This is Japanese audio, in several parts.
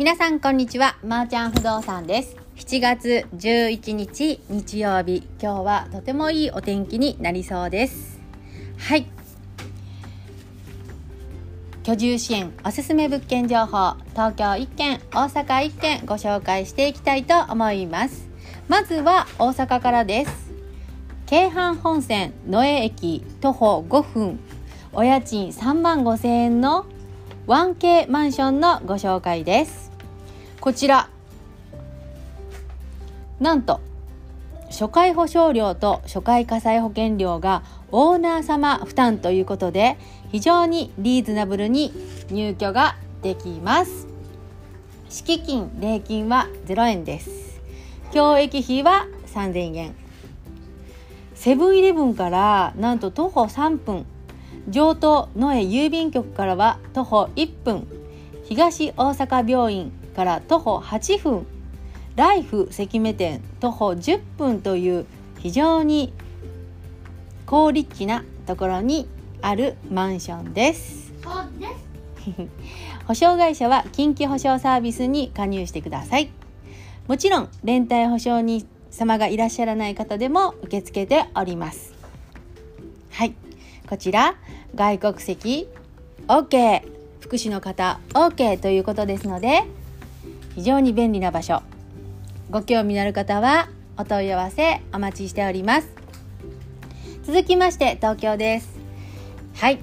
皆さんこんにちは。まー、ちゃん不動産です。7月11日日曜日。今日はとてもいいお天気になりそうです。はい。居住支援おすすめ物件情報東京1軒大阪1軒ご紹介していきたいと思います。まずは大阪からです。京阪本線野江駅徒歩5分。お家賃3万5千円の 1K マンションのご紹介です。こちら。なんと初回保証料と初回火災保険料がオーナー様負担ということで非常にリーズナブルに入居ができます。敷金礼金は0円です。教育費は3000円。セブンイレブンからなんと徒歩3分。上都野江郵便局からは徒歩1分。東大阪病院から徒歩8分ライフ関目店徒歩10分という非常に好立地なところにあるマンションです。保証会社は近畿保証サービスに加入してください。もちろん連帯保証人様がいらっしゃらない方でも受け付けております。はい。こちら外国籍。OK 福祉の方 OK ということですので非常に便利な場所。ご興味のある方はお問い合わせお待ちしております。続きまして東京です。はい。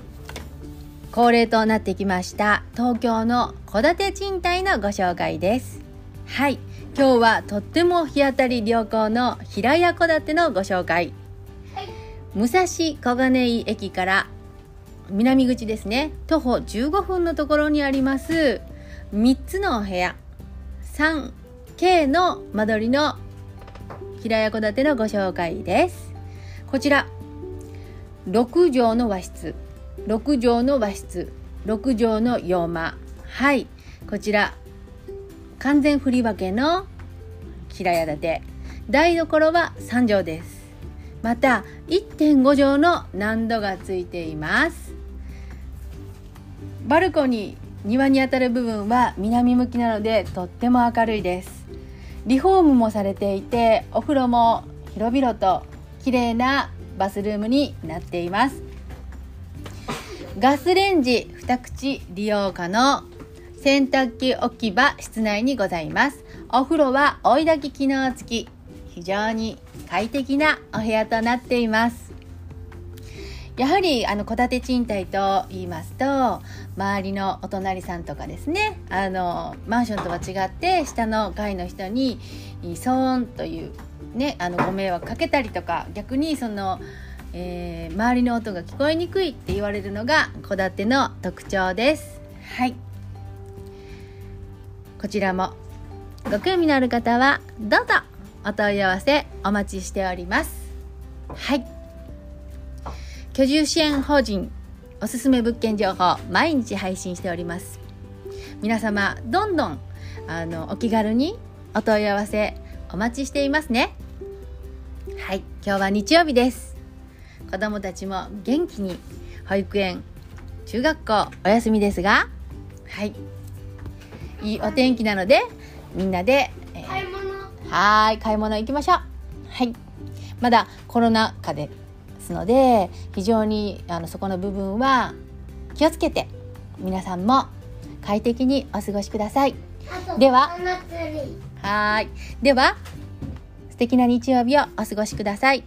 恒例となってきました東京の戸建て賃貸のご紹介です。はい。今日はとっても日当たり良好の平屋戸建てのご紹介。武蔵小金井駅から南口ですね。徒歩15分のところにあります。3つのお部屋。3K の間取りの平屋戸建てのご紹介です。こちら。6畳の和室。6畳の和室。6畳の洋間。はい。こちら。完全振り分けの平屋建て。台所は3畳です。また1.5畳の難度がついています。バルコニー庭にあたる部分は南向きなのでとっても明るいです。リフォームもされていてお風呂も広々と綺麗なバスルームになっています。ガスレンジ2口利用可能。洗濯機置き場室内にございます。お風呂は追い炊き機能付き。非常に快適なお部屋となっています。やはりあの戸建て賃貸と言いますと周りのお隣さんとかですねあのマンションとは違って下の階の人に騒音というねあのご迷惑かけたりとか逆にその、えー、周りの音が聞こえにくいって言われるのが戸建ての特徴です。はい。こちらもご興味のある方はどうぞお問い合わせお待ちしております。はい居住支援法人おすすめ物件情報毎日配信しております。皆様どんどんあのお気軽にお問い合わせお待ちしていますね。はい。今日は日曜日です。子供たちも元気に保育園中学校お休みですがはい。いいお天気なのでみんなで、えー、買い物。はい買い物行きましょう。はい。まだコロナ禍でますので非常にあのそこの部分は気をつけて皆さんも快適にお過ごしください。でははい。では素敵な日曜日をお過ごしください。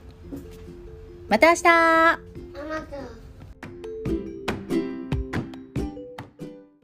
また明日